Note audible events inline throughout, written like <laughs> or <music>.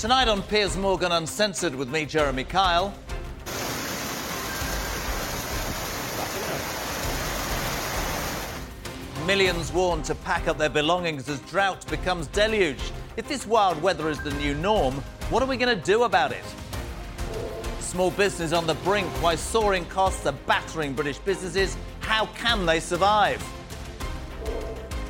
Tonight on Piers Morgan Uncensored with me, Jeremy Kyle. Millions warned to pack up their belongings as drought becomes deluge. If this wild weather is the new norm, what are we going to do about it? Small business on the brink, why soaring costs are battering British businesses. How can they survive?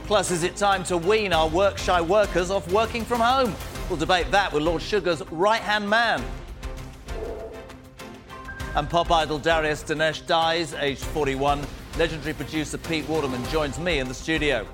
Plus, is it time to wean our work shy workers off working from home? We'll debate that with Lord Sugar's right hand man. And pop idol Darius Danesh dies, aged 41. Legendary producer Pete Waterman joins me in the studio.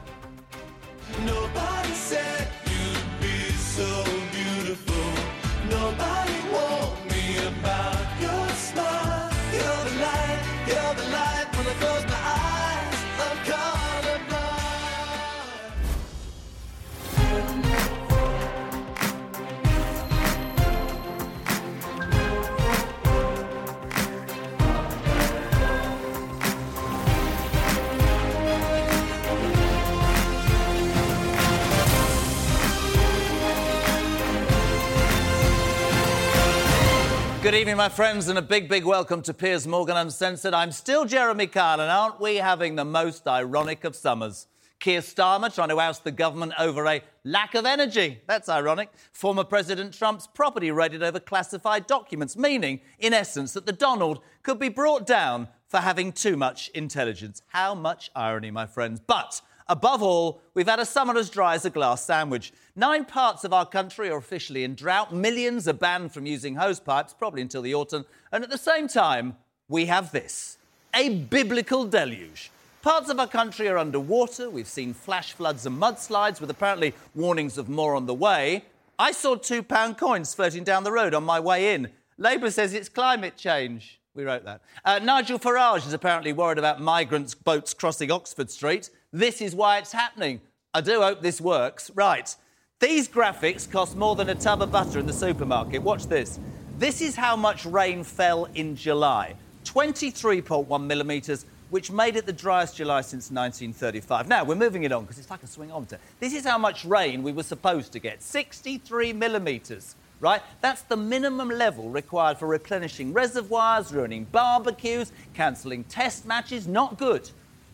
Good evening, my friends, and a big, big welcome to Piers Morgan Uncensored. I'm still Jeremy Kyle, and aren't we having the most ironic of summers? Keir Starmer trying to oust the government over a lack of energy. That's ironic. Former President Trump's property raided over classified documents, meaning, in essence, that the Donald could be brought down for having too much intelligence. How much irony, my friends. But Above all, we've had a summer as dry as a glass sandwich. Nine parts of our country are officially in drought. Millions are banned from using hose pipes, probably until the autumn. And at the same time, we have this a biblical deluge. Parts of our country are underwater. We've seen flash floods and mudslides with apparently warnings of more on the way. I saw two pound coins floating down the road on my way in. Labour says it's climate change. We wrote that. Uh, Nigel Farage is apparently worried about migrants' boats crossing Oxford Street. This is why it's happening. I do hope this works. Right. These graphics cost more than a tub of butter in the supermarket. Watch this. This is how much rain fell in July 23.1 millimetres, which made it the driest July since 1935. Now, we're moving it on because it's like a swingometer. This is how much rain we were supposed to get 63 millimetres right? That's the minimum level required for replenishing reservoirs, ruining barbecues, cancelling test matches. Not good.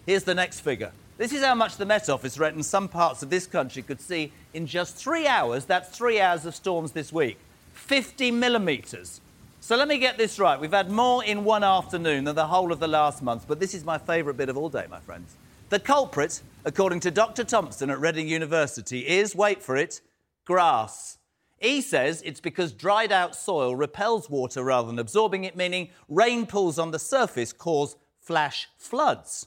Here's the next figure. This is how much the Met Office reckons some parts of this country could see in just three hours. That's three hours of storms this week. 50 millimetres. So let me get this right. We've had more in one afternoon than the whole of the last month, but this is my favourite bit of all day, my friends. The culprit, according to Dr. Thompson at Reading University, is, wait for it, grass. He says it's because dried out soil repels water rather than absorbing it, meaning rain pools on the surface cause flash floods.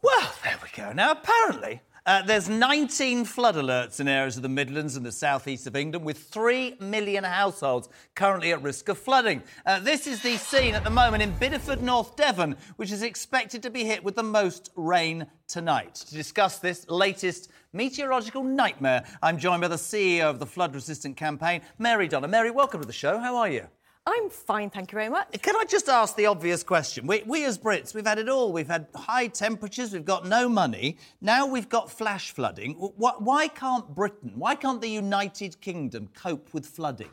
Well, there we go. Now, apparently, uh, there's 19 flood alerts in areas of the Midlands and the southeast of England, with 3 million households currently at risk of flooding. Uh, this is the scene at the moment in Bideford, North Devon, which is expected to be hit with the most rain tonight. To discuss this latest meteorological nightmare, I'm joined by the CEO of the flood resistant campaign, Mary Dhonau. Mary, welcome to the show. How are you? I'm fine, thank you very much. Can I just ask the obvious question? We, we, as Brits, we've had it all. We've had high temperatures, we've got no money. Now we've got flash flooding. Why, why can't Britain, why can't the United Kingdom cope with flooding?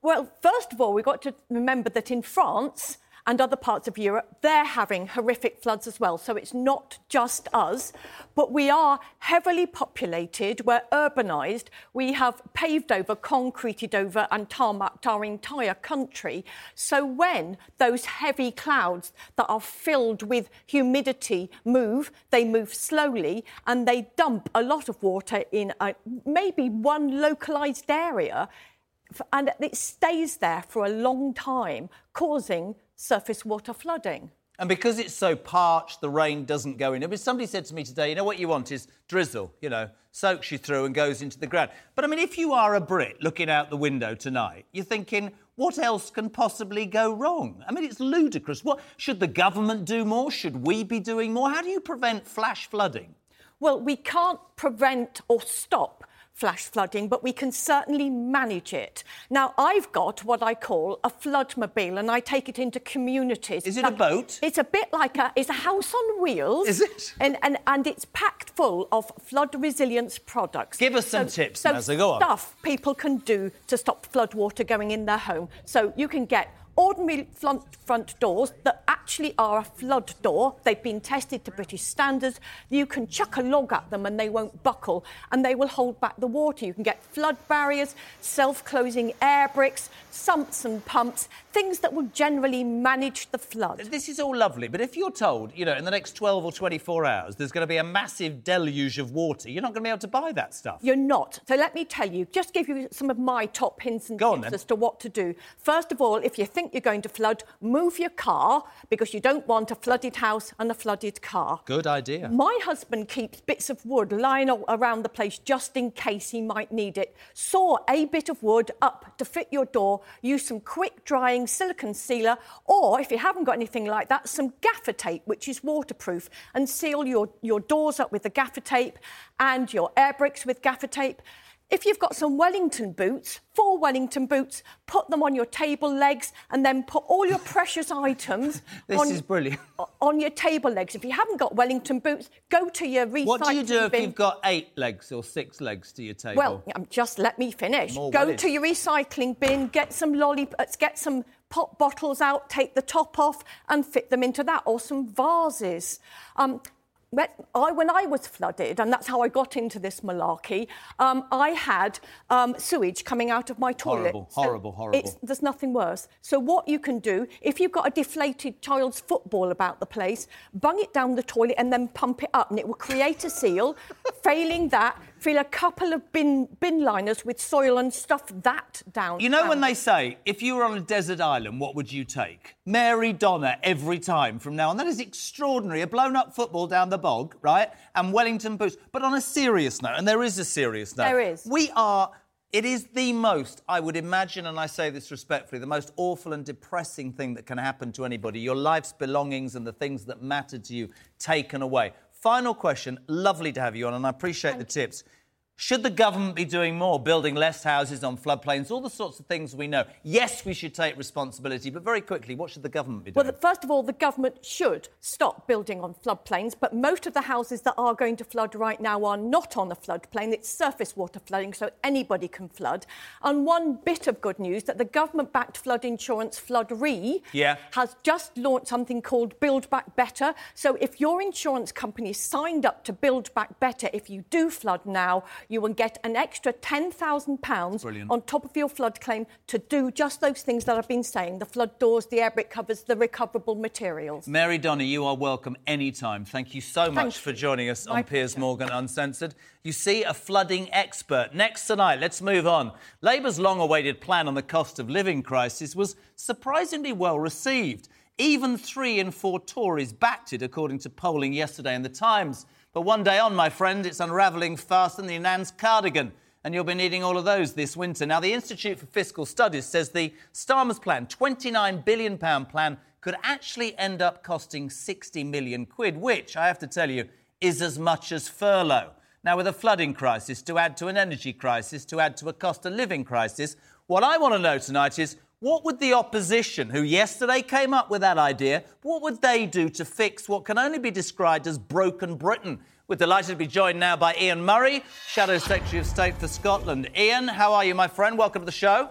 Well, first of all, we've got to remember that in France, and other parts of Europe, they're having horrific floods as well. So it's not just us, but we are heavily populated, we're urbanised, we have paved over, concreted over, and tarmacked our entire country. So when those heavy clouds that are filled with humidity move, they move slowly and they dump a lot of water in a, maybe one localised area and it stays there for a long time, causing surface water flooding. And because it's so parched, the rain doesn't go in. I mean, somebody said to me today, you know what you want is drizzle, you know, soaks you through and goes into the ground. But I mean, if you are a Brit looking out the window tonight, you're thinking, what else can possibly go wrong? I mean, it's ludicrous. What should the government do more? Should we be doing more? How do you prevent flash flooding? Well, we can't prevent or stop flash flooding, but we can certainly manage it. Now, I've got what I call a floodmobile, and I take it into communities. Is it a boat? It's a bit like a it's a house on wheels. Is it? And and, and it's packed full of flood resilience products. Give us some tips, so Mazza, go on. Stuff people can do to stop flood water going in their home. So you can get ordinary front, front doors that actually are a flood door. They've been tested to British standards. You can chuck a log at them and they won't buckle and they will hold back the water. You can get flood barriers, self closing air bricks, sumps and pumps, things that will generally manage the flood. This is all lovely, but if you're told, you know, in the next 12 or 24 hours, there's going to be a massive deluge of water, you're not going to be able to buy that stuff. You're not. So let me tell you, just give you some of my top hints and Go tips as to what to do. First of all, if you think you're going to flood, move your car because you don't want a flooded house and a flooded car. Good idea. My husband keeps bits of wood lying around the place just in case he might need it. Saw a bit of wood up to fit your door, use some quick drying silicone sealer, or if you haven't got anything like that, some gaffer tape, which is waterproof, and seal your, your doors up with the gaffer tape and your air bricks with gaffer tape. If you've got some Wellington boots, four Wellington boots, put them on your table legs and then put all your precious <laughs> items This on, is brilliant. on your table legs. If you haven't got Wellington boots, go to your recycling bin. What do you do if you've got eight legs or six legs to your table? Well, um, just let me finish. More Go to your recycling bin, get some lollipops, get some pop bottles out, take the top off, and fit them into that, or some vases. Um, I, when I was flooded, and that's how I got into this malarkey, um, I had um, sewage coming out of my toilet. Horrible, horrible, horrible. It's, there's nothing worse. So what you can do, if you've got a deflated child's football about the place, bung it down the toilet and then pump it up, and it will create a seal. <laughs> Failing that, fill a couple of bin bin liners with soil and stuff that down. You know when they say, if you were on a desert island, what would you take? Mary Dhonau every time from now on. That is extraordinary. A blown up football down the bog, right? And Wellington boots. But on a serious note, and there is a serious note. There is. We are. It is the most, I would imagine, and I say this respectfully, the most awful and depressing thing that can happen to anybody. Your life's belongings and the things that matter to you taken away. Final question. Lovely to have you on, and I appreciate the tips. Should the government be doing more, building less houses on floodplains, all the sorts of things we know? Yes, we should take responsibility, but very quickly, what should the government be doing? Well, first of all, the government should stop building on floodplains, but most of the houses that are going to flood right now are not on a floodplain. It's surface water flooding, so anybody can flood. And one bit of good news that the government-backed flood insurance Flood Re Yeah. has just launched something called Build Back Better. So if your insurance company signed up to Build Back Better, if you do flood now, you will get an extra £10,000 on top of your flood claim to do just those things that I've been saying the flood doors, the air brick covers, the recoverable materials. Mary Dhonau, you are welcome anytime. Thank you so much Thank for joining us My on Piers pleasure. Morgan Uncensored. You see, a flooding expert. Next tonight, let's move on. Labour's long awaited plan on the cost of living crisis was surprisingly well received. Even three in four Tories backed it, according to polling yesterday in The Times. But one day on, my friend, it's unravelling faster than the Nan's cardigan. And you'll be needing all of those this winter. Now, the Institute for Fiscal Studies says the Starmer's plan, £29 billion plan, could actually end up costing 60 million quid, which, I have to tell you, is as much as furlough. Now, with a flooding crisis to add to an energy crisis, to add to a cost of living crisis, what I want to know tonight is what would the opposition, who yesterday came up with that idea, what would they do to fix what can only be described as broken Britain? We're delighted to be joined now by Ian Murray, Shadow Secretary of State for Scotland. Ian, how are you, my friend? Welcome to the show.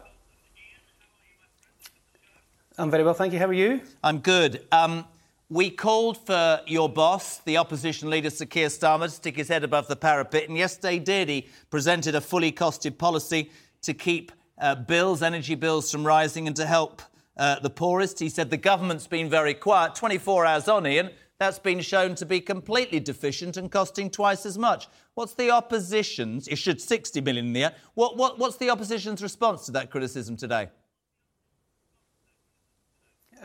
I'm very well, thank you. How are you? I'm good. Um, we called for your boss, the opposition leader Sir Keir Starmer, to stick his head above the parapet, and yesterday did. He presented a fully costed policy to keep uh, bills, energy bills, from rising and to help uh, the poorest. He said the government's been very quiet. 24 hours on, Ian, that's been shown to be completely deficient and costing twice as much. What's the opposition's? It should 60 million in the year. What, what, what's the opposition's response to that criticism today?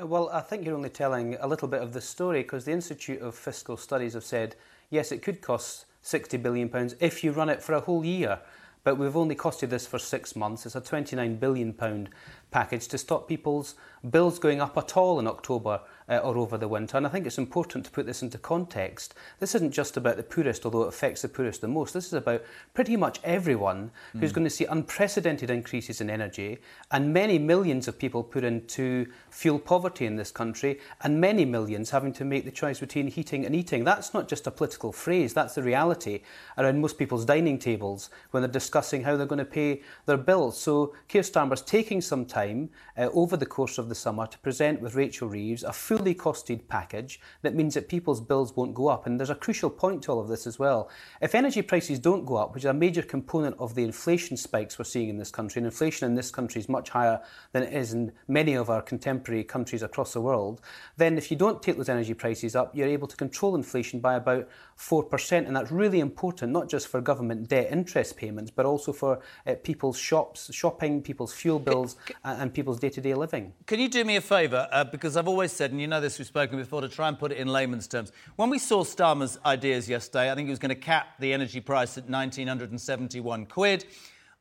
Uh, Well, I think you're only telling a little bit of the story because the Institute of Fiscal Studies have said, yes, it could cost £60 billion if you run it for a whole year. But we've only costed this for six months. It's a £29 billion package to stop people's bills going up at all in October uh, or over the winter. And I think it's important to put this into context. This isn't just about the poorest, although it affects the poorest the most. This is about pretty much everyone who's going to see unprecedented increases in energy and many millions of people put into fuel poverty in this country and many millions having to make the choice between heating and eating. That's not just a political phrase, that's the reality around most people's dining tables when they're discussing how they're going to pay their bills. So Keir Starmer's taking some time uh, over the course of the summer to present with Rachel Reeves a fully costed package that means that people's bills won't go up. And there's a crucial point to all of this as well. If energy prices don't go up, which is a major component of the inflation spikes we're seeing in this country, and inflation in this country is much higher than it is in many of our contemporary countries across the world, then if you don't take those energy prices up, you're able to control inflation by about 4%. And that's really important, not just for government debt interest payments, but also for uh, people's shops, shopping, people's fuel bills, and, and people's day to day living. Can you do me a favour? Uh, because I've always said, and you know this, we've spoken before, to try and put it in layman's terms. When we saw Starmer's ideas yesterday, I think he was going to cap the energy price at 1,971 quid.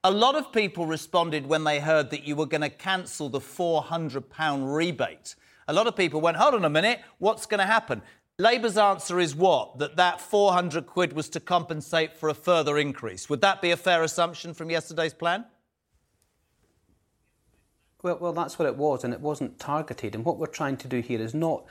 A lot of people responded when they heard that you were going to cancel the £400 rebate. A lot of people went, hold on a minute, what's going to happen? Labour's answer is what? That that 400 quid was to compensate for a further increase. Would that be a fair assumption from yesterday's plan? Well, well, that's what it was, and it wasn't targeted. And what we're trying to do here is not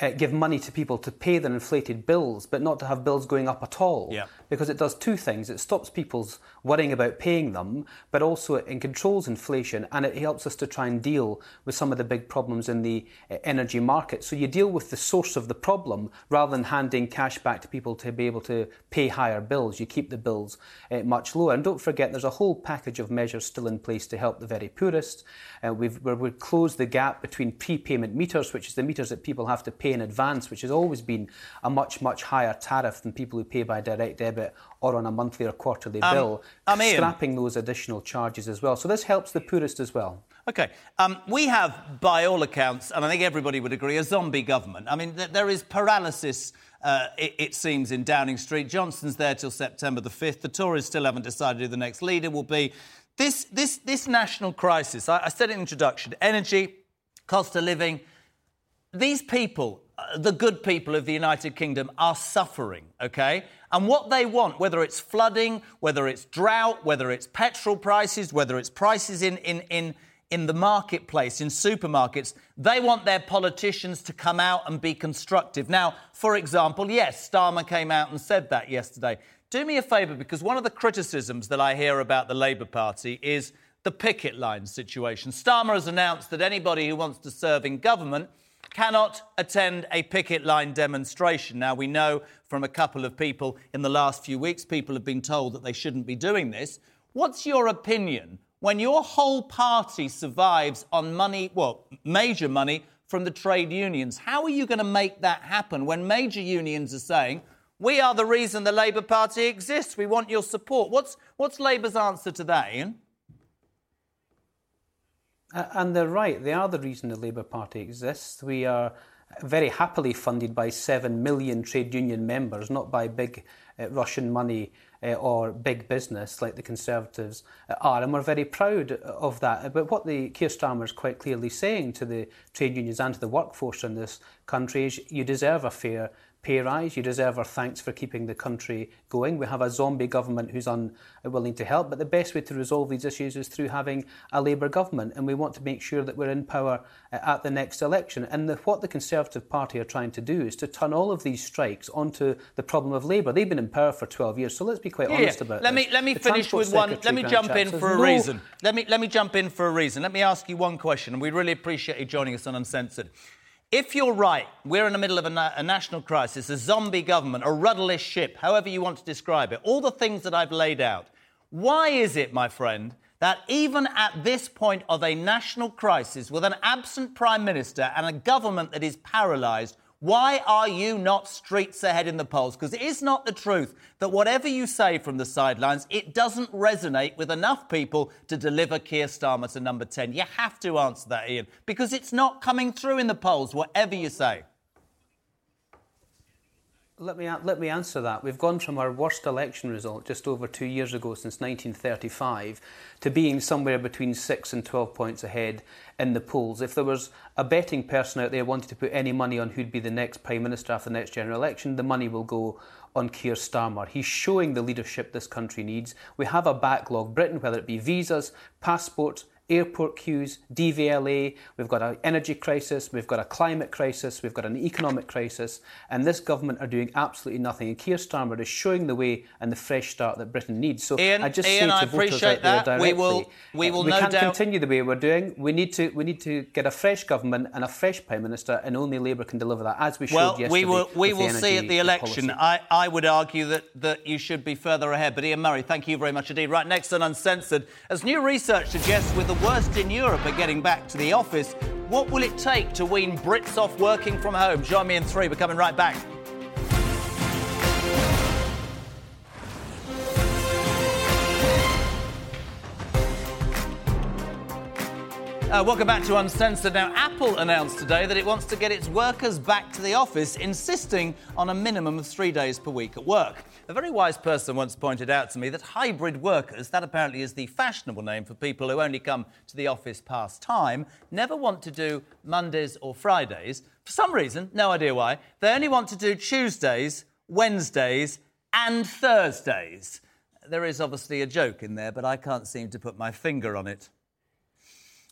uh, give money to people to pay their inflated bills, but not to have bills going up at all. Yeah. Because it does two things. It stops people's worrying about paying them, but also it controls inflation and it helps us to try and deal with some of the big problems in the uh, energy market. So you deal with the source of the problem rather than handing cash back to people to be able to pay higher bills. You keep the bills uh, much lower. And don't forget, there's a whole package of measures still in place to help the very poorest. Uh, we've, we've closed the gap between prepayment meters, which is the meters that people have to pay in advance, which has always been a much, much higher tariff than people who pay by direct debit or on a monthly or quarterly Um, bill, scrapping those additional charges as well. So this helps the poorest as well. Okay. Um, we have, by all accounts, and I think everybody would agree, a zombie government. I mean, th- there is paralysis, uh, it, it seems, in Downing Street. Johnson's there till September the 5th. The Tories still haven't decided who the next leader will be. This, this, this national crisis, I, I said in the introduction energy, cost of living, these people, uh, the good people of the United Kingdom, are suffering, okay? And what they want, whether it's flooding, whether it's drought, whether it's petrol prices, whether it's prices in, in, in, in the marketplace, in supermarkets, they want their politicians to come out and be constructive. Now, for example, yes, Starmer came out and said that yesterday. Do me a favour, because one of the criticisms that I hear about the Labour Party is the picket line situation. Starmer has announced that anybody who wants to serve in government cannot attend a picket line demonstration. Now, we know from a couple of people in the last few weeks, people have been told that they shouldn't be doing this. What's your opinion when your whole party survives on money, well, major money from the trade unions? How are you going to make that happen when major unions are saying, we are the reason the Labour Party exists. We want your support. What's, what's Labour's answer to that, Ian? And they're right, they are the reason the Labour Party exists. We are very happily funded by 7 million trade union members, not by big uh, Russian money uh, or big business like the Conservatives uh, are. And we're very proud of that. But what the Keir Starmer is quite clearly saying to the trade unions and to the workforce in this country is you deserve a fair pay rise. You deserve our thanks for keeping the country going. We have a zombie government who's unwilling to help, but the best way to resolve these issues is through having a Labour government, and we want to make sure that we're in power uh, at the next election. And the, what the Conservative Party are trying to do is to turn all of these strikes onto the problem of Labour. They've been in power for 12 years, so let's be quite Yeah, honest yeah. about let this. me let me The finish with one. Let me jump in for a no- reason. Let me let me jump in for a reason. Let me ask you one question, and we really appreciate you joining us on Uncensored. If you're right, we're in the middle of a, na- a national crisis, a zombie government, a rudderless ship, however you want to describe it, all the things that I've laid out. Why is it, my friend, that even at this point of a national crisis, with an absent prime minister and a government that is paralysed, why are you not streets ahead in the polls? Because it is not the truth that whatever you say from the sidelines, it doesn't resonate with enough people to deliver Keir Starmer to number 10. You have to answer that, Ian, because it's not coming through in the polls, whatever you say. Let me, let me answer that. We've gone from our worst election result just over two years ago since 1935 to being somewhere between 6 and 12 points ahead in the polls. If there was a betting person out there wanting to put any money on who'd be the next Prime Minister after the next general election, the money will go on Keir Starmer. He's showing the leadership this country needs. We have a backlog. Britain, whether it be visas, passports, airport queues, DVLA, we've got an energy crisis, we've got a climate crisis, we've got an economic crisis, and this government are doing absolutely nothing. And Keir Starmer is showing the way and the fresh start that Britain needs. So Ian- I just Ian, say to I voters appreciate out there that. We will- we uh, will we no can't doubt- continue the way we're doing. We need to we need to get a fresh government and a fresh prime minister, and only Labour can deliver that, as we showed Well, yesterday. we will we will see at the election. I, I would argue that, that you should be further ahead. But Ian Murray, thank you very much indeed. Right next on Uncensored, as new research suggests, with the worst in Europe are getting back to the office, what will it take to wean Brits off working from home? Join me in three. We're coming right back. Uh, welcome back to Uncensored. Now, Apple announced today that it wants to get its workers back to the office, insisting on a minimum of three days per week at work. A very wise person once pointed out to me that hybrid workers, that apparently is the fashionable name for people who only come to the office past time, never want to do Mondays or Fridays. For some reason, no idea why, they only want to do Tuesdays, Wednesdays, and Thursdays. There is obviously a joke in there, but I can't seem to put my finger on it.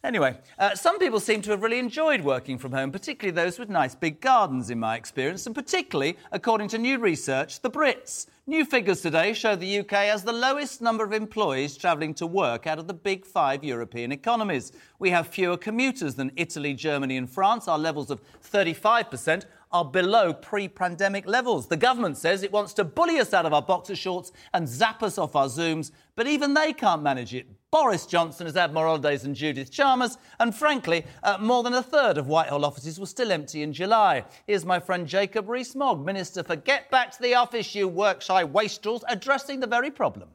Anyway, uh, some people seem to have really enjoyed working from home, particularly those with nice big gardens, in my experience, and particularly, according to new research, the Brits. New figures today show the UK has the lowest number of employees travelling to work out of the big five European economies. We have fewer commuters than Italy, Germany, and France. Our levels of 35% are below pre pandemic levels. The government says it wants to bully us out of our boxer shorts and zap us off our Zooms, but even they can't manage it. Boris Johnson had more holidays than Judith Chalmers, and frankly, uh, more than a third of Whitehall offices were still empty in July. Here's my friend Jacob Rees-Mogg, Minister for Get Back to the Office, you work-shy wastrels, addressing the very problem.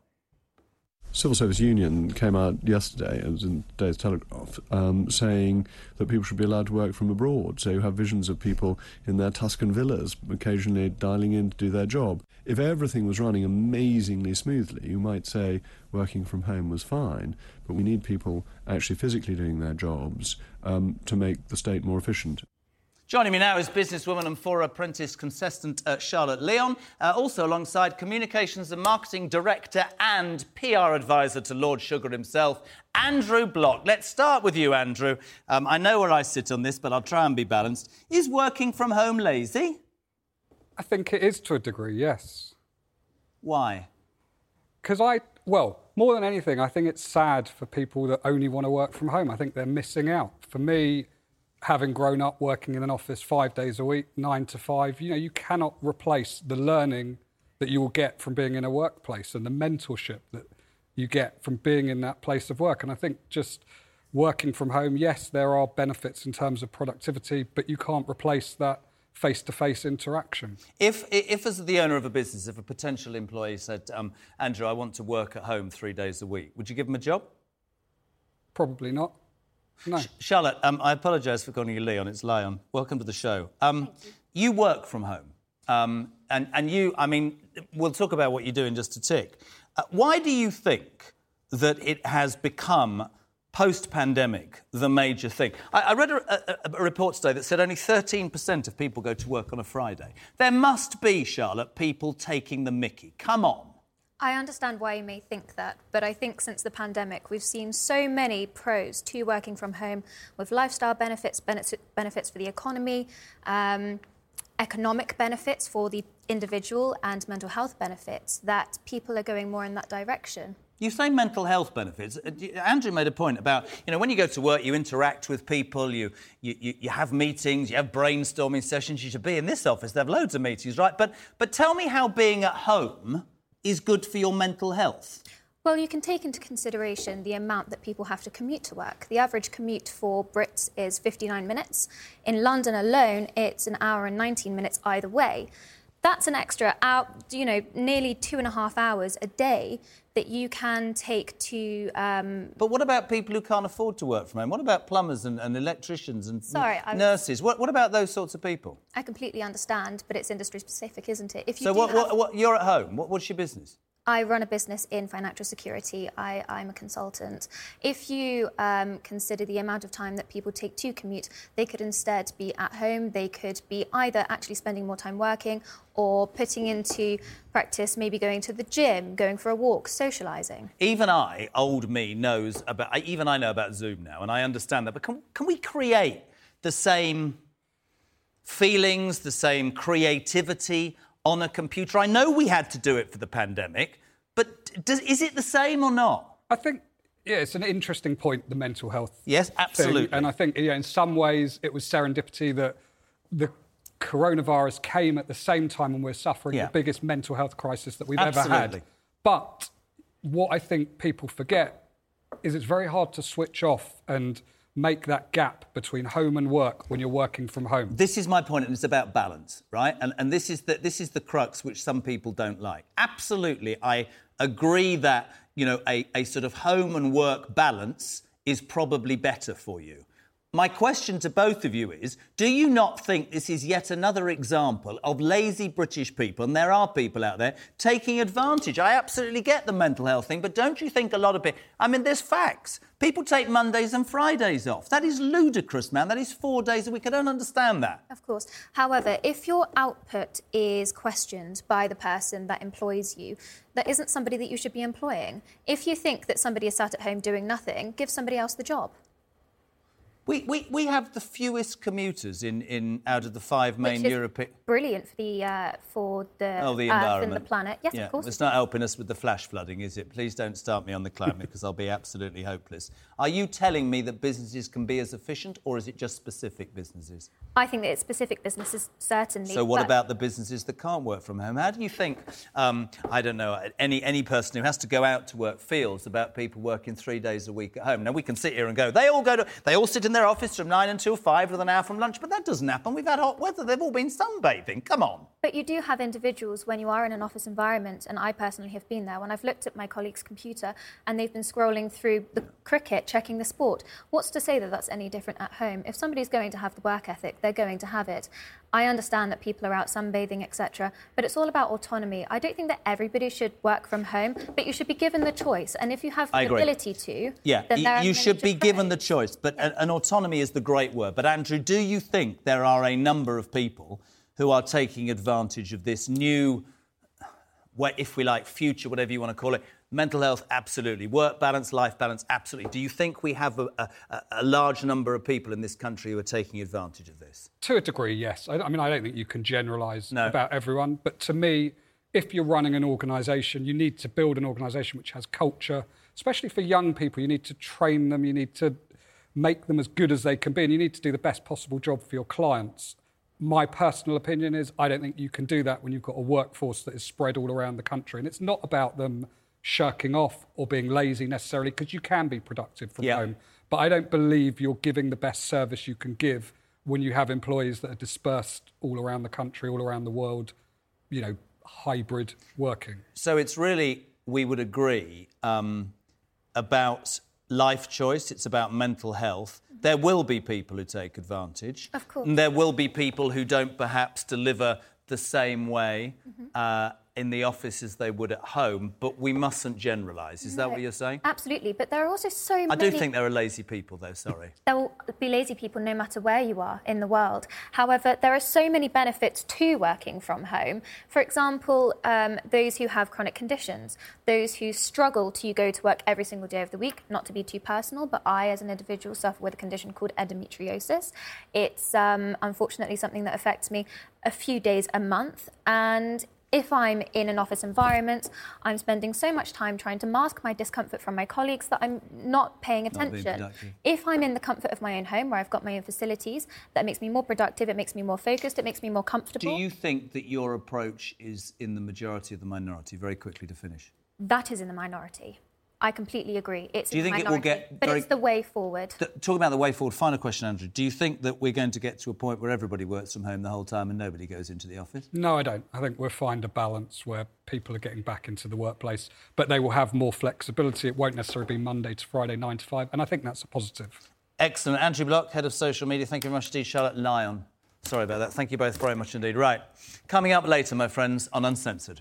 Civil Service Union came out yesterday, was in today's Telegraph, um, saying that people should be allowed to work from abroad. So you have visions of people in their Tuscan villas occasionally dialing in to do their job. If everything was running amazingly smoothly, you might say working from home was fine, but we need people actually physically doing their jobs um, to make the state more efficient. Joining me now is businesswoman and Fora Apprentice contestant uh, Charlotte Leon, uh, also alongside Communications and Marketing Director and PR Advisor to Lord Sugar himself, Andrew Block. Let's start with you, Andrew. Um, I know where I sit on this, but I'll try and be balanced. Is working from home lazy? I think it is to a degree, yes. Why? Because I, well, more than anything, I think it's sad for people that only want to work from home. I think they're missing out. For me, having grown up working in an office five days a week, nine to five, you know, you cannot replace the learning that you will get from being in a workplace and the mentorship that you get from being in that place of work. And I think just working from home, yes, there are benefits in terms of productivity, but you can't replace that face to face interaction. If, if, as the owner of a business, if a potential employee said, um, Andrew, I want to work at home three days a week, would you give them a job? Probably not. No. Charlotte, um, I apologise for calling you Leon. It's Lion. Welcome to the show. Um, you work from home. Um, and, and you, I mean, we'll talk about what you do in just a tick. Uh, why do you think that it has become post pandemic the major thing? I, I read a, a, a report today that said only 13% of people go to work on a Friday. There must be, Charlotte, people taking the mickey. Come on. I understand why you may think that, but I think since the pandemic, we've seen so many pros to working from home with lifestyle benefits, benefits, for the economy, um, economic benefits for the individual, and mental health benefits that people are going more in that direction. You say mental health benefits. Uh, Andrew made a point about, you know, when you go to work, you interact with people, you, you, you, you have meetings, you have brainstorming sessions. You should be in this office. They have loads of meetings, right? But, but tell me how being at home is good for your mental health. Well, you can take into consideration the amount that people have to commute to work. The average commute for Brits is 59 minutes. In London alone, it's an hour and 19 minutes either way. That's an extra hour, you know, nearly two and a half hours a day that you can take to. Um, But what about people who can't afford to work from home? What about plumbers and, and electricians and Sorry, I nurses? What, what about those sorts of people? I completely understand, but it's industry specific, isn't it? If you So what, have- what, what, you're at home. What, what's your business? I run a business in financial security. I, I'm a consultant. If you um, consider the amount of time that people take to commute, they could instead be at home. They could be either actually spending more time working or putting into practice, maybe going to the gym, going for a walk, socialising. Even I, old me, knows about. Even I know about Zoom now, and I understand that. But can, can we create the same feelings, the same creativity on a computer? I know we had to do it for the pandemic, but does, is it the same or not? I think, yeah, it's an interesting point, the mental health. Yes, thing. absolutely. And I think, yeah, in some ways, it was serendipity that the coronavirus came at the same time when we're suffering Yeah. the biggest mental health crisis that we've ever Absolutely. had. But what I think people forget is it's very hard to switch off and make that gap between home and work when you're working from home. This is my point, and it's about balance, right? And, and this, is the, this is the crux which some people don't like. Absolutely, I agree that, you know, a, a sort of home and work balance is probably better for you. My question to both of you is Do you not think this is yet another example of lazy British people, and there are people out there, taking advantage? I absolutely get the mental health thing, but don't you think a lot of people. I mean, there's facts. People take Mondays and Fridays off. That is ludicrous, man. That is four days a week. I don't understand that. Of course. However, if your output is questioned by the person that employs you, that isn't somebody that you should be employing. If you think that somebody is sat at home doing nothing, give somebody else the job. We, we, we have the fewest commuters in, in out of the five main European. Brilliant for the uh, for the Oh, the Earth environment. and the planet. Yes, yeah. of course. It's not helping us with the flash flooding, is it? Please don't start me on the climate because I'll be absolutely hopeless. Are you telling me that businesses can be as efficient or is it just specific businesses? I think that it's specific businesses certainly. So, what but- about the businesses that can't work from home? How do you think, um, I don't know, any, any person who has to go out to work feels about people working three days a week at home? Now, we can sit here and go, they all go to, they all sit in their office from nine until five with an hour from lunch, but that doesn't happen. We've had hot weather, they've all been sunbathing. Come on. But you do have individuals when you are in an office environment, and I personally have been there, when I've looked at my colleague's computer and they've been scrolling through the cricket, checking the sport. What's to say that that's any different at home? If somebody's going to have the work ethic, they're going to have it. I understand that people are out sunbathing, etc., but it's all about autonomy. I don't think that everybody should work from home, but you should be given the choice. And if you have the ability to, Yeah, then y- you should be given the choice, but an, an autonomy is the great word. But Andrew, do you think there are a number of people who are taking advantage of this new, if we like, future, whatever you want to call it? Mental health, absolutely. Work balance, life balance, absolutely. Do you think we have a, a, a large number of people in this country who are taking advantage of this? To a degree, yes. I, I mean, I don't think you can generalise No. about everyone, but to me, if you're running an organisation, you need to build an organisation which has culture, especially for young people. You need to train them, you need to make them as good as they can be, and you need to do the best possible job for your clients. My personal opinion is I don't think you can do that when you've got a workforce that is spread all around the country. And it's not about them shirking off or being lazy necessarily, because you can be productive from Yeah. home. But I don't believe you're giving the best service you can give when you have employees that are dispersed all around the country, all around the world, you know, hybrid working. So it's really, we would agree, um, about life choice, it's about mental health. There will be people who take advantage. Of course. And there will be people who don't perhaps deliver the same way. Mm-hmm. Uh, in the office as they would at home, but we mustn't generalise. Is that what you're saying? Absolutely, but there are also so many. I do think there are lazy people, though, sorry. <laughs> There will be lazy people no matter where you are in the world. However, there are so many benefits to working from home. For example, um, those who have chronic conditions, those who struggle to go to work every single day of the week, not to be too personal, but I, as an individual, suffer with a condition called endometriosis. It's um, unfortunately something that affects me a few days a month. And if I'm in an office environment, I'm spending so much time trying to mask my discomfort from my colleagues that I'm not paying attention. productive. If I'm in the comfort of my own home where I've got my own facilities, that makes me more productive, it makes me more focused, it makes me more comfortable. Do you think that your approach is in the majority of the minority? Very quickly to finish. That is in the minority. I completely agree. It's Do you in the think it will get But very- it's the way forward. Th- Talking about the way forward, final question, Andrew. Do you think that we're going to get to a point where everybody works from home the whole time and nobody goes into the office? No, I don't. I think we'll find a balance where people are getting back into the workplace, but they will have more flexibility. It won't necessarily be Monday to Friday, nine to five, and I think that's a positive. Excellent. Andrew Block, Head of Social Media. Thank you very much indeed. Charlotte Lyon. Sorry about that. Thank you both very much indeed. Right. Coming up later, my friends, on Uncensored.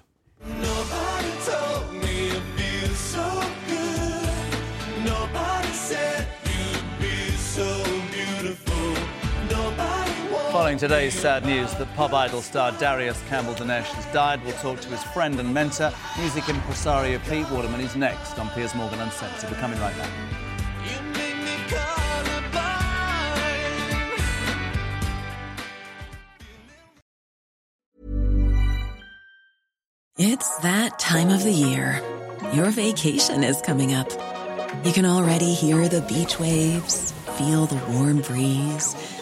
Following today's sad news that pop idol star Darius Campbell Danesh has died, we'll talk to his friend and mentor, music impresario Pete Waterman. He's next on Piers Morgan Uncensored. We're coming right back. It's that time of the year. Your vacation is coming up. You can already hear the beach waves, feel the warm breeze,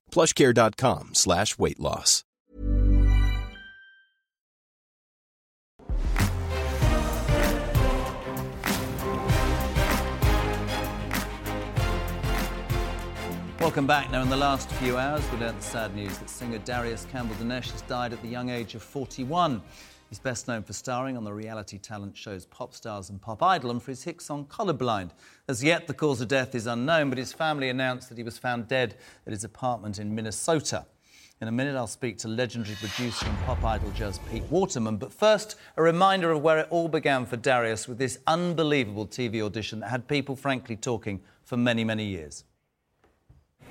plushcare.com slash weight loss. Welcome back. Now, in the last few hours, we learnt the sad news that singer Darius Campbell Danesh has died at the young age of 41. He's best known for starring on the reality talent shows Pop Stars and Pop Idol and for his hit song Colorblind. As yet, the cause of death is unknown, but his family announced that he was found dead at his apartment in Minnesota. In a minute, I'll speak to legendary producer and pop idol judge Pete Waterman. But first, a reminder of where it all began for Darius with this unbelievable TV audition that had people, frankly, talking for many, many years.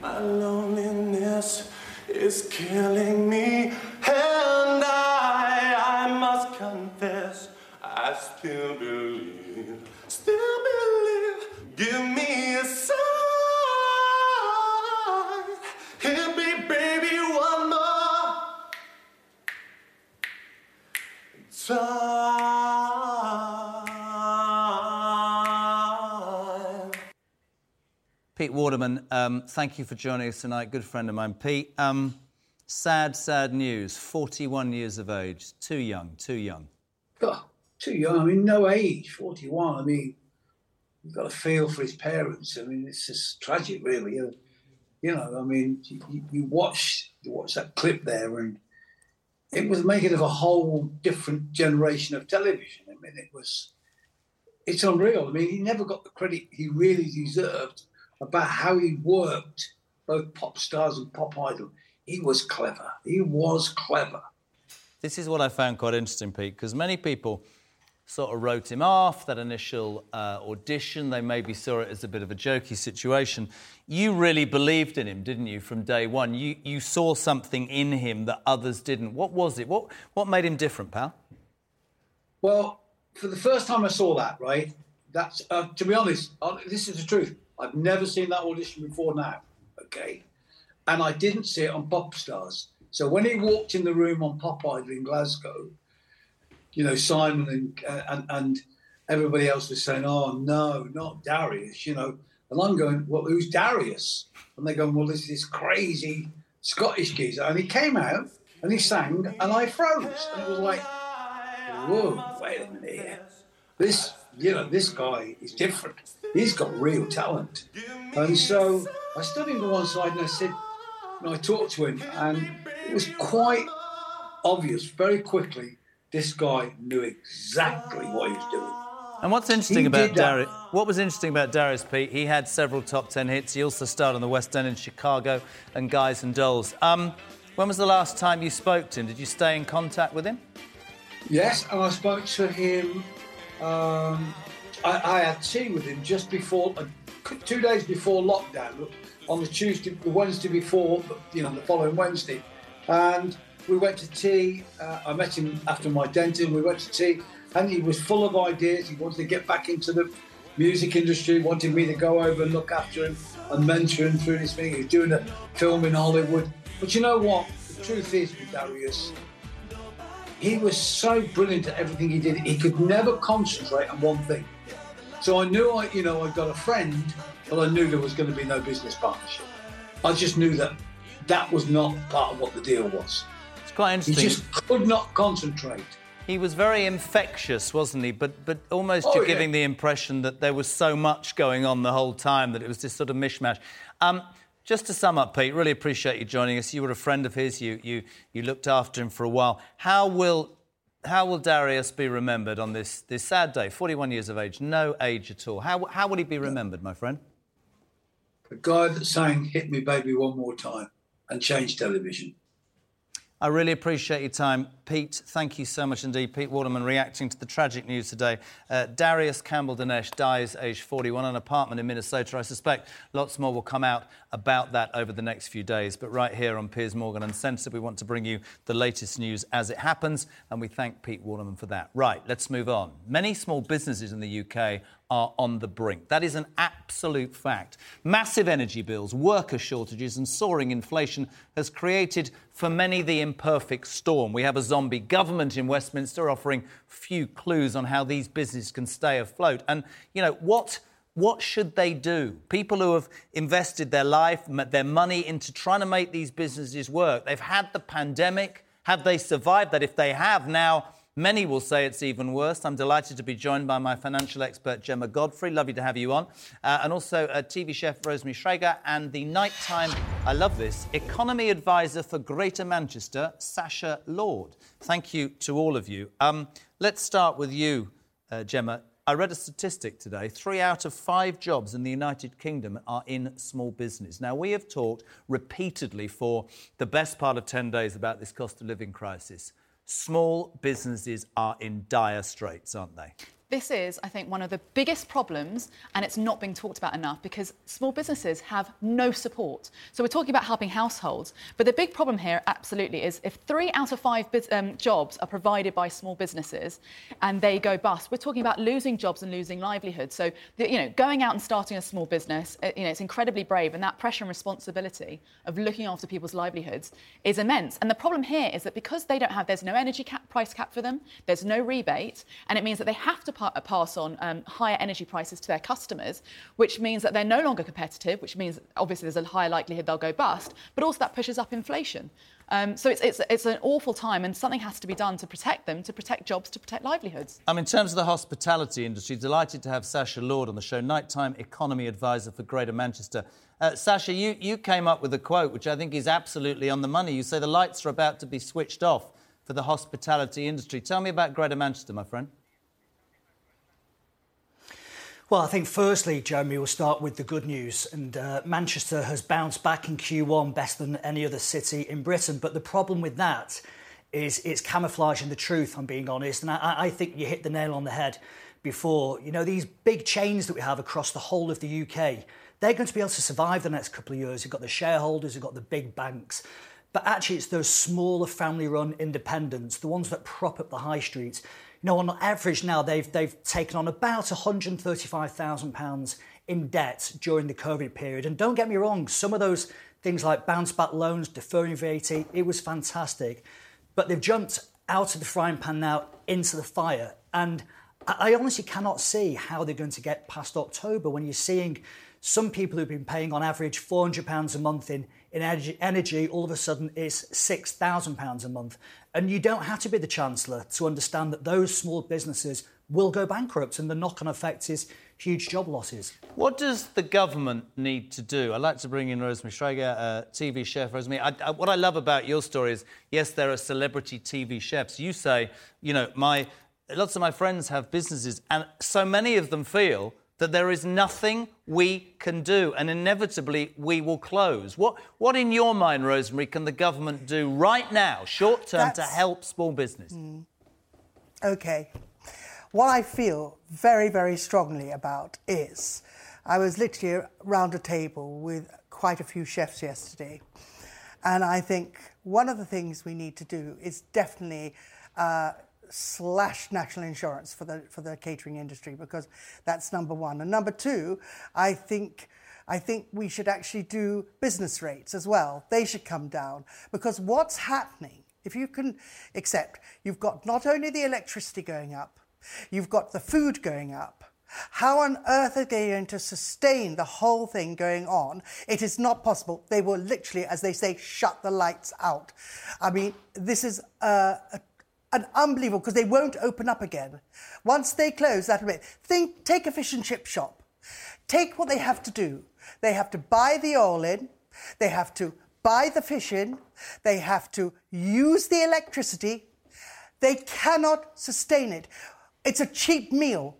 My loneliness is killing me, must confess, I still believe, still believe. Give me a sign, hit me, baby, one more time. Pete Waterman, um, thank you for joining us tonight. Good friend of mine. Pete, um, sad, sad news. 41 years of age. Too young, too young. God, too young. I mean, no age, 41. I mean, you've got to feel for his parents. I mean, it's just tragic, really. You, know, I mean, you, you- you watch you watch that clip there, and it was making of a whole different generation of television. I mean, it was, it's unreal. I mean, he never got the credit he really deserved about how he worked both pop stars and pop idol. He was clever. He was clever. This is what I found quite interesting, Pete, because many people sort of wrote him off, that initial uh, audition. They maybe saw it as a bit of a jokey situation. You really believed in him, didn't you, from day one? You, you saw something in him that others didn't. What was it? What, what made him different, pal? Well, for the first time I saw that, right? That's uh, to be honest. Uh, this is the truth. I've never seen that audition before now. Okay, and I didn't see it on Pop Stars. So when he walked in the room on Pop Idol in Glasgow, you know Simon and uh, and, and everybody else was saying, "Oh no, not Darius," you know, and I'm going, "Well, who's Darius?" And they're going, "Well, this this crazy Scottish geezer," and he came out and he sang, and I froze, and it was like, "Whoa, wait a minute here. This, you know, this guy is different. He's got real talent." And so I stood him to one side and I said, and I talked to him, and it was quite obvious very quickly this guy knew exactly what he was doing. And what's interesting He about. Darius? What was interesting about Darius Pete? He had several top ten hits. He also starred on the West End in Chicago and Guys and Dolls. Um, when was the last time you spoke to him? Did you stay in contact with him? Yes, and I spoke to him. Um, I, I had tea with him just before, uh, two days before lockdown, on the Tuesday, the Wednesday before, you know, the following Wednesday, and we went to tea. Uh, I met him after my denting. We went to tea, and he was full of ideas. He wanted to get back into the music industry. Wanted me to go over and look after him and mentor him through this thing. He was doing a film in Hollywood. But you know what? The truth is with Darius, he was so brilliant at everything he did. He could never concentrate on one thing. So I knew I, you know, I got a friend, but I knew there was going to be no business partnership. I just knew that that was not part of what the deal was. It's quite interesting. He just could not concentrate. He was very infectious, wasn't he? But but almost Oh, you're yeah. giving the impression that there was so much going on the whole time that it was this sort of mishmash. Um, just to sum up, Pete, really appreciate you joining us. You were a friend of his. You you you looked after him for a while. How will how will Darius be remembered on this this sad day? 41 years of age, no age at all. How how will he be remembered, my friend? The guy that sang "Hit Me, Baby, One More Time" and changed television. I really appreciate your time. Pete, thank you so much indeed. Pete Waterman reacting to the tragic news today. Uh, Darius Campbell Danesh dies aged 41, in an apartment in Minnesota. I suspect lots more will come out about that over the next few days. But right here on Piers Morgan Uncensored, we want to bring you the latest news as it happens, and we thank Pete Waterman for that. Right, let's move on. Many small businesses in the UK are on the brink. That is an absolute fact. Massive energy bills, worker shortages, and soaring inflation has created for many the imperfect storm. We have a zombie government in Westminster offering few clues on how these businesses can stay afloat. And, you know, what. What should they do? People who have invested their life, their money into trying to make these businesses work. They've had the pandemic. Have they survived that? If they have, now Many will say it's even worse. I'm delighted to be joined by my financial expert, Gemma Godfrey. Lovely to have you on. Uh, and also uh, TV chef Rosemary Shrager and the nighttime, I love this, economy advisor for Greater Manchester, Sasha Lord. Thank you to all of you. Um, let's start with you, uh, Gemma. I read a statistic today. Three out of five jobs in the United Kingdom are in small business. Now, we have talked repeatedly for the best part of 10 days about this cost of living crisis. Small businesses are in dire straits, aren't they? This is, I think, one of the biggest problems, and it's not being talked about enough because small businesses have no support. So we're talking about helping households, but the big problem here, absolutely, is if three out of five bus- um, jobs are provided by small businesses and they go bust, we're talking about losing jobs and losing livelihoods. So, you know, going out and starting a small business, you know, it's incredibly brave, and that pressure and responsibility of looking after people's livelihoods is immense. And the problem here is that because they don't have, there's no energy cap, price cap for them, there's no rebate, and it means that they have to pa- pass on um, higher energy prices to their customers, which means that they're no longer competitive, which means obviously there's a higher likelihood they'll go bust, but also that pushes up inflation. Um, so it's, it's, it's an awful time, and something has to be done to protect them, to protect jobs, to protect livelihoods. Um, in terms of the hospitality industry, delighted to have Sasha Lord on the show, nighttime economy advisor for Greater Manchester. Uh, Sasha, you, you came up with a quote which I think is absolutely on the money. You say the lights are about to be switched off for the hospitality industry. Tell me about Greater Manchester, my friend. Well, I think firstly, Jeremy, we'll start with the good news. And uh, Manchester has bounced back in Q1 better than any other city in Britain. But the problem with that is it's camouflaging the truth, I'm being honest. And I, I think you hit the nail on the head before. You know, these big chains that we have across the whole of the UK, they're going to be able to survive the next couple of years. You've got the shareholders, you've got the big banks. But actually, it's those smaller family run independents, the ones that prop up the high streets. You know, on average now, they've, they've taken on about £135,000 in debt during the COVID period. And don't get me wrong, some of those things like bounce back loans, deferring VAT, it was fantastic. But they've jumped out of the frying pan now into the fire. And I honestly cannot see how they're going to get past October when you're seeing some people who've been paying on average £400 a month in, in energy, energy all of a sudden is £6,000 a month. And you don't have to be the Chancellor to understand that those small businesses will go bankrupt and the knock on effect is huge job losses. What does the government need to do? I'd like to bring in Rosemary Shrager, uh, TV chef. Rosemary, I, I, what I love about your story is yes, there are celebrity TV chefs. You say, you know, my lots of my friends have businesses, and so many of them feel that there is nothing we can do, and inevitably we will close. What, what in your mind, Rosemary, can the government do right now, short term, to help small business? Okay. What I feel very, very strongly about is I was literally around a table with quite a few chefs yesterday. And I think one of the things we need to do is definitely uh, slash national insurance for the, for the catering industry because that's number one. And number two, I think. I think we should actually do business rates as well. They should come down because what's happening, if you can accept, you've got not only the electricity going up, you've got the food going up. How on earth are they going to sustain the whole thing going on? It is not possible. They will literally, as they say, shut the lights out. I mean, this is uh, a an unbelievable because they won't open up again. Once they close, that'll be. Think, take a fish and chip shop. Take what they have to do. They have to buy the oil in. They have to buy the fish in. They have to use the electricity. They cannot sustain it. It's a cheap meal,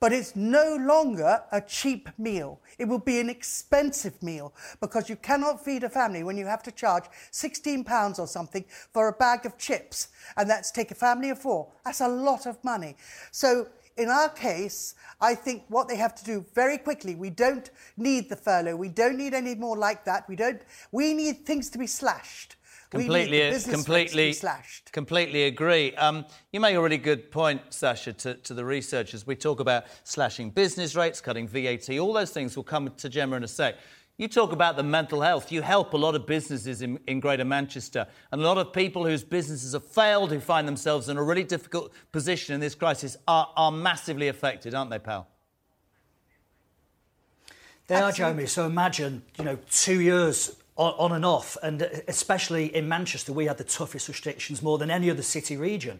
but it's no longer a cheap meal. It will be an expensive meal because you cannot feed a family when you have to charge £16 or something for a bag of chips, and that's take a family of four. That's a lot of money. So, in our case, I think what they have to do very quickly, we don't need the furlough, we don't need any more like that. We don't. We need things to be slashed. We need Completely, the business rates to completely, slashed. completely agree. Um, you make a really good point, Sasha, to, to the researchers. We talk about slashing business rates, cutting VAT, all those things will come to Gemma in a sec. You talk about the mental health. You help a lot of businesses in, in Greater Manchester, and a lot of people whose businesses have failed, who find themselves in a really difficult position in this crisis, are, are massively affected, aren't they, pal? They are, Jeremy. So imagine, you know, two years on, and off, and uh, especially in Manchester, we had the toughest restrictions more than any other city region.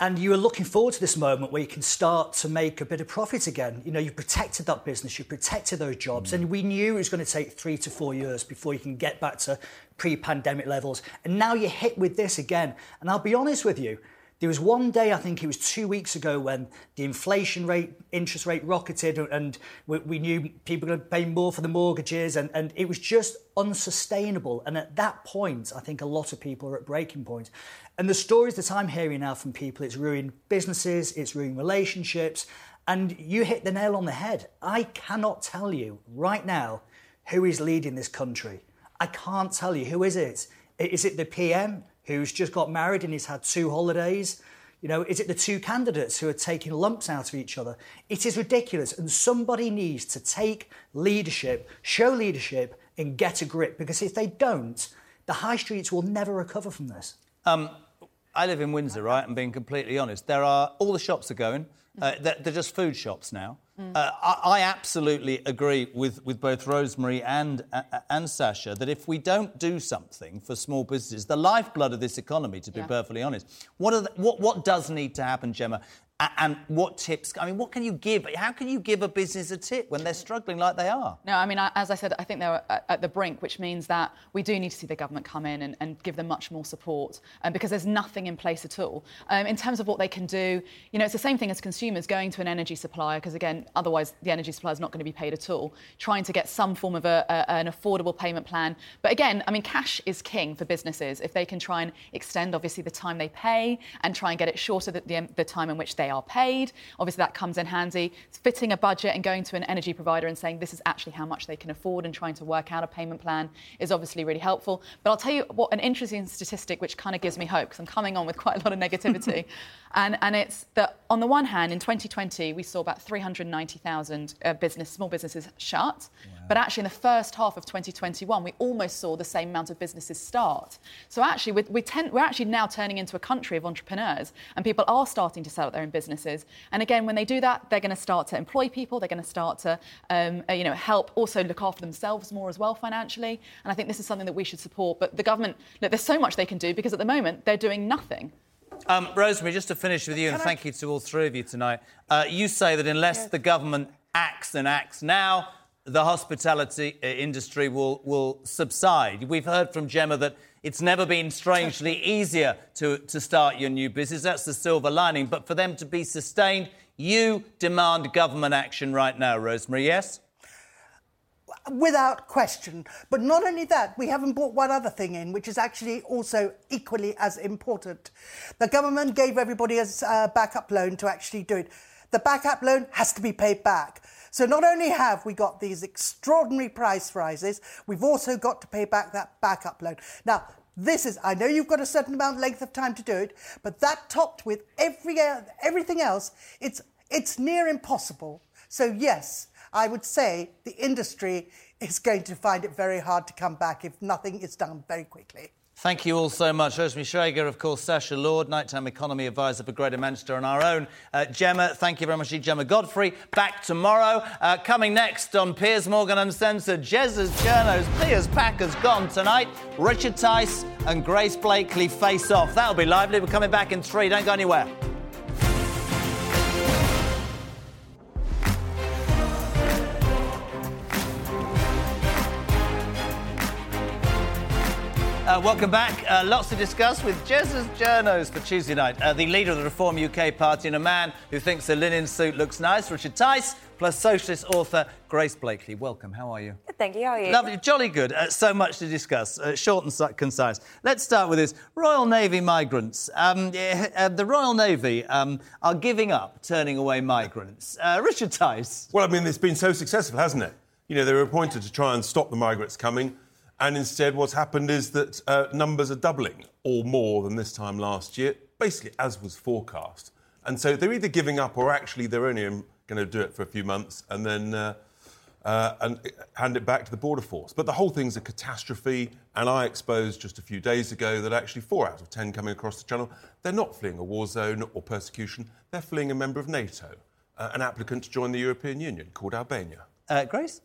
And you were looking forward to this moment where you can start to make a bit of profit again. You know, you protected that business, you protected those jobs, and we knew it was going to take three to four years before you can get back to pre-pandemic levels. And now you're hit with this again. And I'll be honest with you, there was one day, I think it was two weeks ago, when the inflation rate, interest rate rocketed, and we, we knew people were going to pay more for the mortgages, and, and it was just unsustainable. And at that point, I think a lot of people are at breaking point. And the stories that I'm hearing now from people, it's ruining businesses, it's ruining relationships, and you hit the nail on the head. I cannot tell you right now who is leading this country. I can't tell you. Who is it? Is it the PM who's just got married and he's had two holidays? You know, is it the two candidates who are taking lumps out of each other? It is ridiculous. And somebody needs to take leadership, show leadership, and get a grip. Because if they don't, the high streets will never recover from this. Um, I live in Windsor, right? I'm being completely honest. There are all the shops are going. Uh, they're, they're just food shops now. Mm. Uh, I, I absolutely agree with, with both Rosemary and uh, and Sasha that if we don't do something for small businesses, the lifeblood of this economy, to be Yeah. perfectly honest, what, are the, what what does need to happen, Gemma? And what tips? I mean, what can you give? How can you give a business a tip when they're struggling like they are? No, I mean, as I said, I think they're at, at the brink, which means that we do need to see the government come in and, and give them much more support um, because there's nothing in place at all. Um, in terms of what they can do, you know, it's the same thing as consumers going to an energy supplier because, again, otherwise the energy supplier is not going to be paid at all, trying to get some form of a, a, an affordable payment plan. But again, I mean, cash is king for businesses. If they can try and extend, obviously, the time they pay and try and get it shorter the, the, the time in which they are paid, obviously that comes in handy. Fitting a budget and going to an energy provider and saying this is actually how much they can afford and trying to work out a payment plan is obviously really helpful. But I'll tell you what an interesting statistic which kind of gives me hope because I'm coming on with quite a lot of negativity. <laughs> and, and it's that on the one hand, in 2020, we saw about 390,000 uh, business, small businesses shut. But actually, in the first half of 2021, we almost saw the same amount of businesses start. So actually, we, we tend, we're actually now turning into a country of entrepreneurs, and people are starting to set up their own businesses. And again, when they do that, they're going to start to employ people. They're going to start to, um, uh, you know, help also look after themselves more as well financially. And I think this is something that we should support. But the government, look, there's so much they can do because at the moment they're doing nothing. Um, Rosemary, just to finish with you, and thank you to all three of you tonight. Uh, you say that unless the government acts and acts now, the hospitality uh, industry will, will subside. We've heard from Gemma that it's never been strangely <laughs> easier to, to start your new business. That's the silver lining. But for them to be sustained, you demand government action right now, Rosemary, yes? Without question. But not only that, we haven't brought one other thing in, which is actually also equally as important. The government gave everybody a uh, backup loan to actually do it. The backup loan has to be paid back. So not only have we got these extraordinary price rises, we've also got to pay back that backup loan. Now, this is, I know you've got a certain amount length of time to do it, but that topped with every, everything else, it's, it's near impossible. So yes, I would say the industry is going to find it very hard to come back if nothing is done very quickly. Thank you all so much. Rosemary Shrager, of course, Sasha Lord, Nighttime Economy Advisor for Greater Manchester, and our own uh, Gemma. Thank you very much, Gemma Godfrey. Back tomorrow. Uh, coming next on Piers Morgan Uncensored, Jez's Journos, Piers Packers gone tonight. Richard Tice and Grace Blakeley face off. That'll be lively. We're coming back in three. Don't go anywhere. Uh, welcome back. Uh, lots to discuss with Jez's Journos for Tuesday night. Uh, the leader of the Reform UK party and a man who thinks a linen suit looks nice, Richard Tice, plus socialist author Grace Blakeley. Welcome. How are you? Good, Thank you. How are you? Lovely, jolly good. Uh, so much to discuss. Uh, short and si- concise. Let's start with this. Royal Navy migrants. Um, uh, the Royal Navy um, are giving up turning away migrants. Uh, Richard Tice. Well, I mean, it's been so successful, hasn't it? You know, they were appointed to try and stop the migrants coming, and instead, what's happened is that uh, numbers are doubling or more than this time last year, basically as was forecast. And so they're either giving up or actually they're only going to do it for a few months and then uh, uh, and hand it back to the border force. But the whole thing's a catastrophe. And I exposed just a few days ago that actually four out of ten coming across the channel, they're not fleeing a war zone or persecution. They're fleeing a member of NATO, uh, an applicant to join the European Union called Albania. Uh, Grace?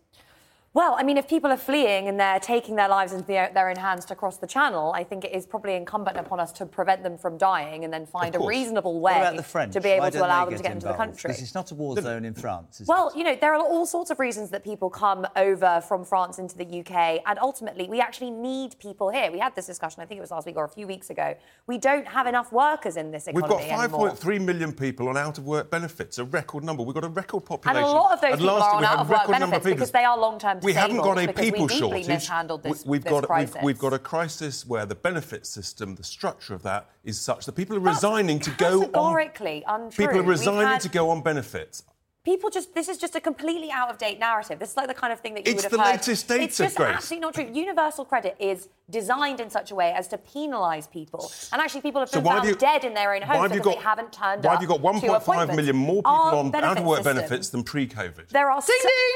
Well, I mean, if people are fleeing and they're taking their lives into their, their own hands to cross the channel, I think it is probably incumbent upon us to prevent them from dying and then find a reasonable way about the French? to be able Why to allow they them to get into the country. Because it's not a war zone in France. is Well, you know, there are all sorts of reasons that people come over from France into the UK, and ultimately, we actually need people here. We had this discussion, I think it was last week or a few weeks ago. We don't have enough workers in this economy. We've economy got 5.3 million people on out of work benefits, a record number. We've got a record population. And population. a lot of those And people are on out of work benefits of because they are long-term We haven't got a people we shortage. this- We- we've this got. We've, we've got a crisis where the benefit system, the structure of that, is such that people are resigning to go on. Categorically untrue. People are resigning had- to go on benefits. People just, this is just a completely out of date narrative. This is like the kind of thing that you It's would have heard. It's the latest data, It's just Grace. absolutely not true. Universal credit is designed in such a way as to penalise people. And actually, people have So been why found you- dead in their own why homes because got- they haven't turned Why up have you got to 1.5 appointments. million more people Our on benefit out of work benefits than pre-COVID? There are. so-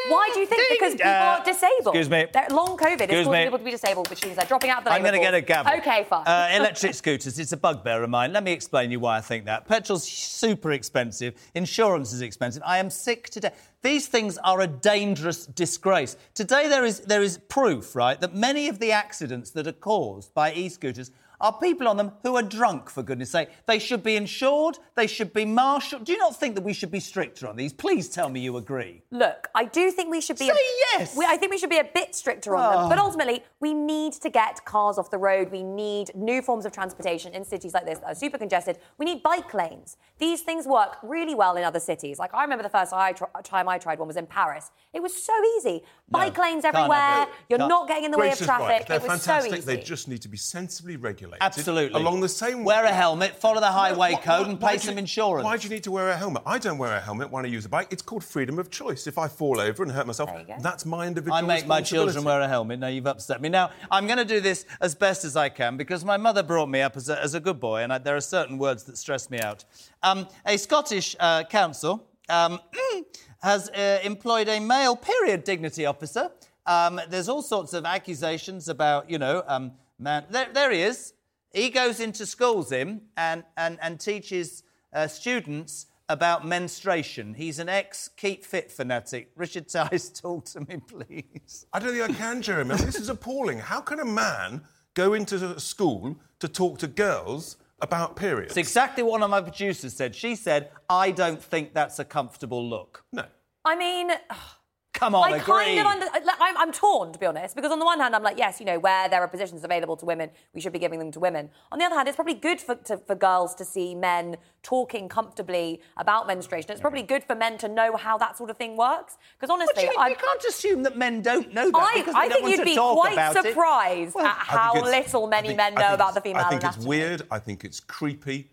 Why do you think? Because people Uh, are disabled. excuse me. They're, long COVID is causing me. people to be disabled, which means they're dropping out of the I'm going to get a gavel. Okay, fine. Uh, electric scooters, it's a bugbear of mine. Let me explain you why I think that. Petrol's super expensive, insurance is expensive. I am sick to death. These things are a dangerous disgrace. Today, there is, there is proof, right, that many of the accidents that are caused by e scooters are people on them who are drunk, for goodness sake. They should be insured, they should be marshalled. Do you not think that we should be stricter on these? Please tell me you agree. Look, I do think we should be. Say a, yes. We, I think we should be a bit stricter on Oh. them. But ah. ultimately, we need to get cars off the road. We need new forms of transportation in cities like this that are super congested. We need bike lanes. These things work really well in other cities. Like I remember the first I tr- time I tried one was in Paris. It was so easy. Bike lanes everywhere. You're Can't- not getting in the way of Grace is right. traffic. They're It was fantastic. so easy. They just need to be sensibly regulated. Absolutely. Along the same Wear a helmet, follow the highway Why- code, why- and why pay do some you- insurance. Why do you need to wear a helmet? I don't wear a helmet when I use a bike. It's called freedom of choice. If I fall over and hurt myself, that's my individual I make my children wear a helmet. Now you've upset me. Now I'm going to do this as best as I can because my mother brought me up as a, as a good boy, and I, there are certain words that stress me out. Um, a Scottish uh, council um, <clears throat> has uh, employed a male period dignity officer. Um, there's all sorts of accusations about, you know, um, man. There, there he is. He goes into schools, him, and and and teaches uh, students about menstruation. He's an ex Keep Fit fanatic. <laughs> Richard Tice, talk to me, please. I don't think I can, Jeremy. This is appalling. How can a man go into a school to talk to girls about periods? It's exactly what one of my producers said. She said, I don't think that's a comfortable look. No. I mean, Come on, I agree. kind of under, like, I'm, I'm torn to be honest because on the one hand I'm like yes you know where there are positions available to women we should be giving them to women on the other hand it's probably good for, to, for girls to see men talking comfortably about menstruation it's probably good for men to know how that sort of thing works because honestly you, I you can't assume that men don't know that I, because they I don't think you'd to be quite surprised Well, at how little many think- men know think about the it's- female I think anatomy. it's weird. I think it's creepy.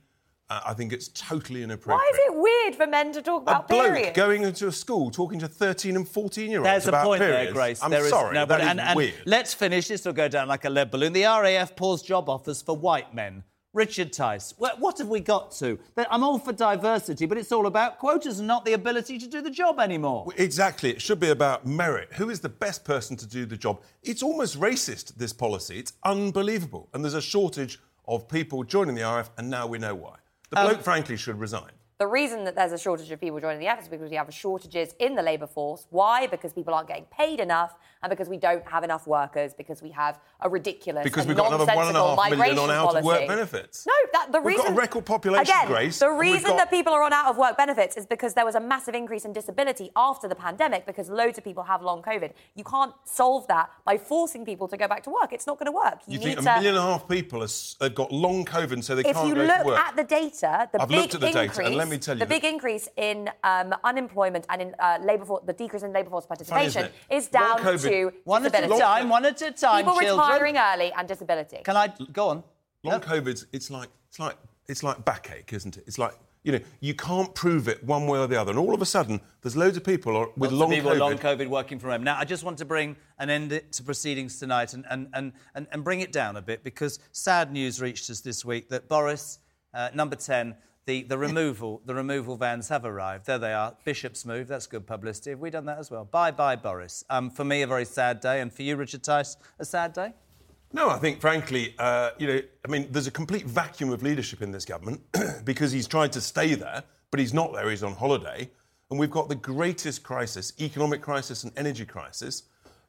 Uh, I think it's totally inappropriate. Why is it weird for men to talk a about bloke periods? going into a school talking to 13 and 14 year olds There's a about point periods. there, Grace. I'm There is- sorry, no, that but- is and, and weird. Let's finish. This will go down like a lead balloon. The RAF pulls job offers for white men. Richard Tice, what, what have we got to? I'm all for diversity, but it's all about quotas and not the ability to do the job anymore. Exactly. It should be about merit. Who is the best person to do the job? It's almost racist, this policy. It's unbelievable. And there's a shortage of people joining the RF, and now we know why. The Um, bloke, frankly, should resign. The reason that there's a shortage of people joining the F is because we have shortages in the labour force. Why? Because people aren't getting paid enough, and because we don't have enough workers, because we have a ridiculous Because we've got another one and a nonsensical migration on out of work benefits. No, that the We've got reason a record population, again, Grace, the reason got- that people are on out of work benefits is because there was a massive increase in disability after the pandemic because loads of people have long COVID. You can't solve that by forcing people to go back to work. It's not going to work. You, need think a to. million and a half people have got long COVID, so they if can't go to work? If you look at the data, the I've big the data, increase, and let me tell you the big increase in um, unemployment and in uh, labour force, the decrease in labour force participation isn't is down Long COVID- to One at a time, one at a time, People children. retiring early and disability. Can I go on? Long COVID—it's like it's like it's like backache, isn't it? It's like you know you can't prove it one way or the other, and all of a sudden there's loads of people are- with Lots of long people COVID. long COVID working from home. Now, I just want to bring an end to proceedings tonight and, and, and, and, and bring it down a bit because sad news reached us this week that Boris, uh, number 10, the, the <laughs> removal the removal vans have arrived. There they are. Bishop's move. That's good publicity. Have we done that as well? Bye bye, Boris. Um, for me, a very sad day, and for you, Richard Tice, a sad day. No, I think, frankly, uh, you know, I mean, there's a complete vacuum of leadership in this government <clears throat> because he's tried to stay there, but he's not there. He's on holiday, and we've got the greatest crisis, economic crisis and energy crisis.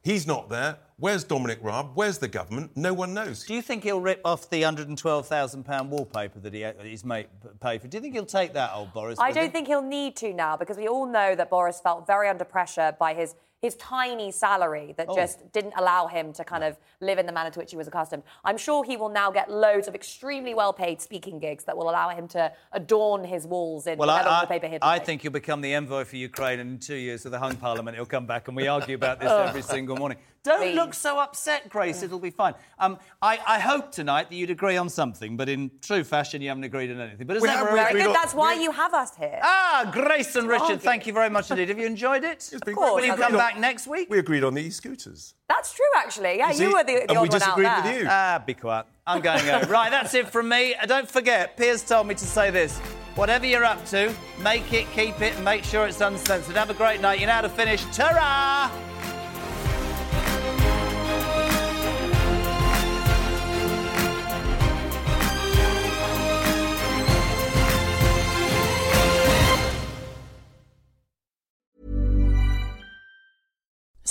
He's not there. Where's Dominic Raab? Where's the government? No one knows. Do you think he'll rip off the £112,000 wallpaper that he, his mate paid for? Do you think he'll take that, old Boris? I don't him? think he'll need to now because we all know that Boris felt very under pressure by his his tiny salary that Oh. just didn't allow him to kind of live in the manner to which he was accustomed. I'm sure he will now get loads of extremely well paid speaking gigs that will allow him to adorn his walls in Well, whatever I, wallpaper he'd I, I think he'll become the envoy for Ukraine, and in two years, with the hung parliament, he'll come back and we argue about this <laughs> every single morning. Don't Please. look so upset, Grace. It'll be fine. Um, I, I hope tonight that you'd agree on something, but in true fashion, you haven't agreed on anything. But is We that very Very good. That's why you have us here. Ah, Grace and Richard, Argue. thank you very much indeed. Have you enjoyed it? Of course. Will you come on- back next week? We agreed on the e-scooters. That's true, actually. Yeah, You you, were the, the And we odd one out disagreed there. with you. Ah, be quiet. I'm going home. <laughs> right, that's it from me. Uh, Don't forget, Piers told me to say this. Whatever you're up to, make it, keep it, and make sure it's uncensored. Have a great night. You know how to finish. Ta-ra!